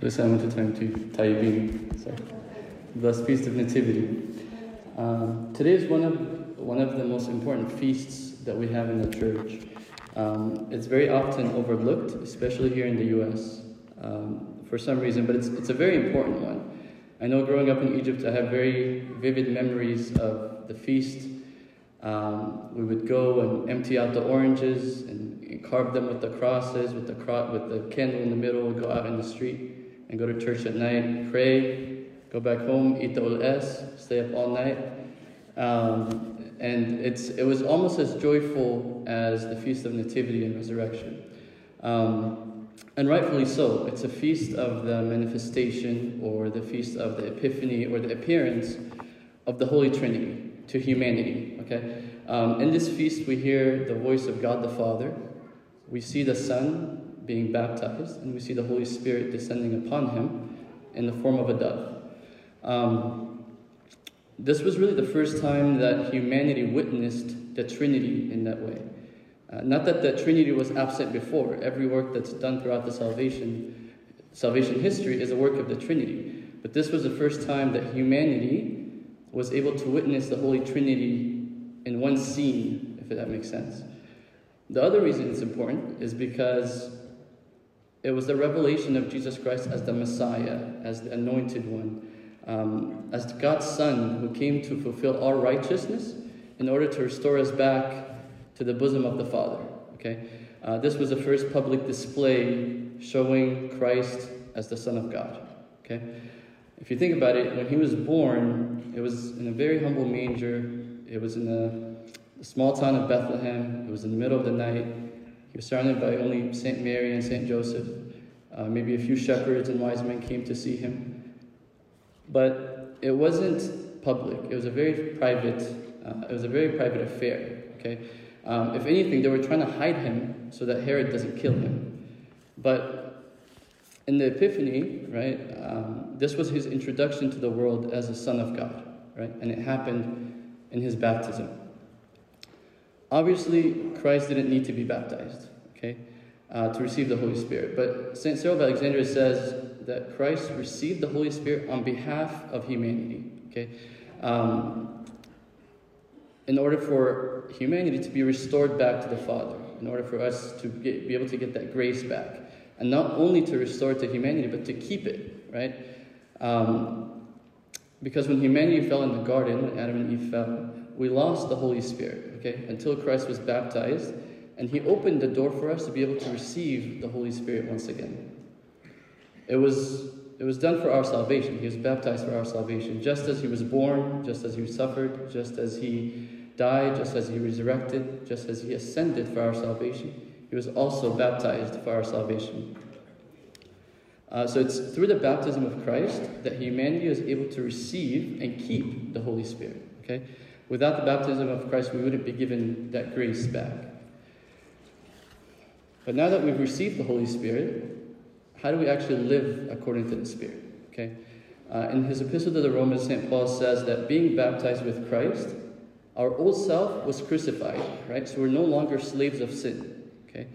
Chrysa time to Taibin. So, thus Feast of Nativity. Um, today is one of, one of the most important feasts that we have in the church. Um, it's very often overlooked, especially here in the US um, for some reason, but it's, it's a very important one. I know growing up in Egypt, I have very vivid memories of the feast. Um, we would go and empty out the oranges and, and, carve them with the crosses, with the, cro- with the candle in the middle, go out in the street and go to church at night, pray, go back home, eat the ul es, stay up all night. Um, and it's, it was almost as joyful as the Feast of Nativity and Resurrection. Um, and rightfully so. It's a feast of the manifestation or the feast of the Epiphany or the appearance of the Holy Trinity to humanity. Okay? Um, in this feast, we hear the voice of God the Father, we see the Son being baptized, and we see the Holy Spirit descending upon him in the form of a dove. Um, this was really the first time that humanity witnessed the Trinity in that way. Uh, not that the Trinity was absent before. Every work that's done throughout the salvation, salvation history is a work of the Trinity. But this was the first time that humanity was able to witness the Holy Trinity in one scene, if that makes sense. The other reason it's important is because it was the revelation of Jesus Christ as the Messiah, as the anointed one, um, as God's Son who came to fulfill our righteousness in order to restore us back to the bosom of the Father. Okay, uh, this was the first public display showing Christ as the Son of God. Okay, if you think about it, when he was born, it was in a very humble manger. It was in a, small town of Bethlehem. It was in the middle of the night. He was surrounded by only Saint Mary and Saint Joseph. Uh, maybe a few shepherds and wise men came to see him, but it wasn't public. It was a very private. Uh, it was a very private affair. Okay. Um, if anything, they were trying to hide him so that Herod doesn't kill him. But in the Epiphany, right, um, this was his introduction to the world as a son of God, right? And it happened in his baptism. Obviously, Christ didn't need to be baptized, okay, uh, to receive the Holy Spirit. But St. Cyril of Alexandria says that Christ received the Holy Spirit on behalf of humanity, okay? Um, in order for humanity to be restored back to the Father, in order for us to get, be able to get that grace back. And not only to restore it to humanity, but to keep it, right? Um, because when humanity fell in the garden, when Adam and Eve fell, we lost the Holy Spirit, okay? Until Christ was baptized, and He opened the door for us to be able to receive the Holy Spirit once again. It was, it was done for our salvation. He was baptized for our salvation. Just as He was born, just as He suffered, just as He died, just as he resurrected, just as he ascended for our salvation, he was also baptized for our salvation. Uh, so it's through the baptism of Christ that humanity is able to receive and keep the Holy Spirit. Okay? Without the baptism of Christ, we wouldn't be given that grace back. But now that we've received the Holy Spirit, how do we actually live according to the Spirit? Okay? Uh, in his epistle to the Romans, St. Paul says that being baptized with Christ our old self was crucified, right? So we're no longer slaves of sin. Okay?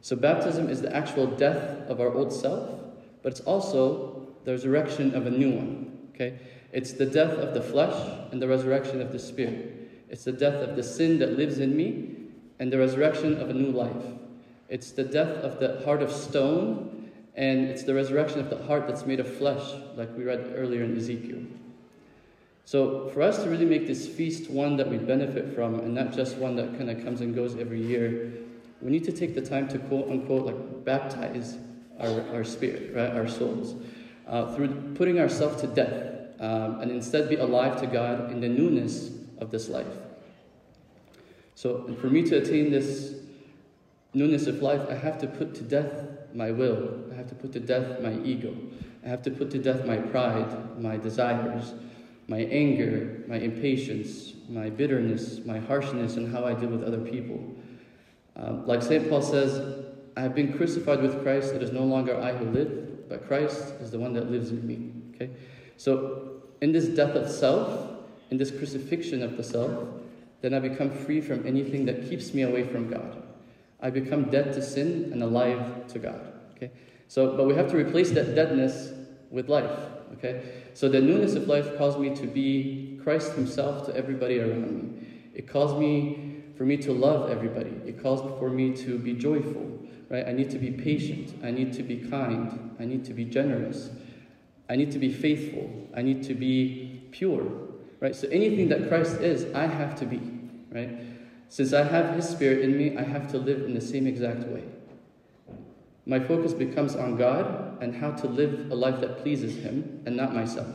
So baptism is the actual death of our old self, but it's also the resurrection of a new one. Okay? It's the death of the flesh and the resurrection of the spirit. It's the death of the sin that lives in me and the resurrection of a new life. It's the death of the heart of stone and it's the resurrection of the heart that's made of flesh, like we read earlier in Ezekiel. So, for us to really make this feast one that we benefit from and not just one that kind of comes and goes every year, we need to take the time to quote unquote like baptize our, our spirit, right, our souls, uh, through putting ourselves to death um, and instead be alive to God in the newness of this life. So, for me to attain this newness of life, I have to put to death my will, I have to put to death my ego, I have to put to death my pride, my desires my anger, my impatience, my bitterness, my harshness, and how I deal with other people. Um, like St. Paul says, I have been crucified with Christ. It is no longer I who live, but Christ is the one that lives in me. Okay? So, in this death of self, in this crucifixion of the self, then I become free from anything that keeps me away from God. I become dead to sin and alive to God. Okay? So, but we have to replace that deadness with life. Okay? So the newness of life calls me to be Christ Himself to everybody around me. It calls me for me to love everybody. It calls for me to be joyful. Right? I need to be patient. I need to be kind. I need to be generous. I need to be faithful. I need to be pure. Right? So anything that Christ is, I have to be. Right? Since I have His Spirit in me, I have to live in the same exact way. My focus becomes on God and how to live a life that pleases Him and not myself.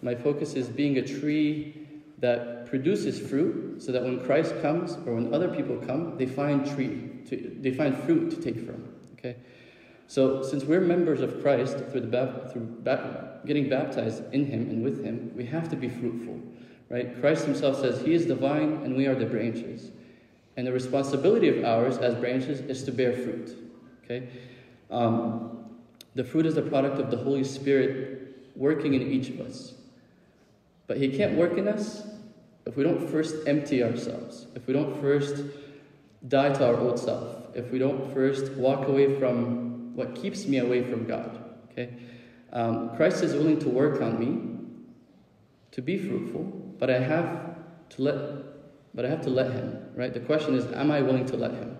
My focus is being a tree that produces fruit so that when Christ comes or when other people come, they find tree, to, they find fruit to take from. Okay? So, since we're members of Christ through, the, through getting baptized in Him and with Him, we have to be fruitful. Right? Christ Himself says He is the vine and we are the branches. And the responsibility of ours as branches is to bear fruit. Okay? Um, the fruit is the product of the Holy Spirit working in each of us. But He can't work in us if we don't first empty ourselves, if we don't first die to our old self, if we don't first walk away from what keeps me away from God. Okay? Um, Christ is willing to work on me to be fruitful, but I have to let but I have to let him, right? The question is, am I willing to let him?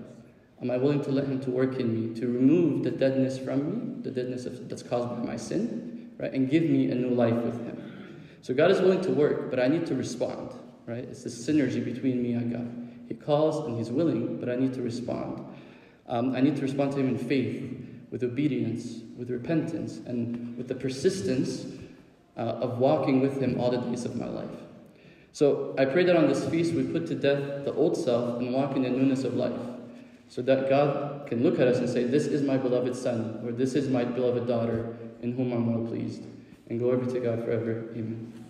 Am I willing to let him to work in me, to remove the deadness from me, the deadness of, that's caused by my sin, right? And give me a new life with him. So God is willing to work, but I need to respond, right? It's the synergy between me and God. He calls and He's willing, but I need to respond. Um, I need to respond to Him in faith, with obedience, with repentance, and with the persistence uh, of walking with Him all the days of my life. So I pray that on this feast we put to death the old self and walk in the newness of life, so that God can look at us and say, This is my beloved Son, or this is my beloved daughter, in whom I'm well pleased. And glory be to God forever. Amen.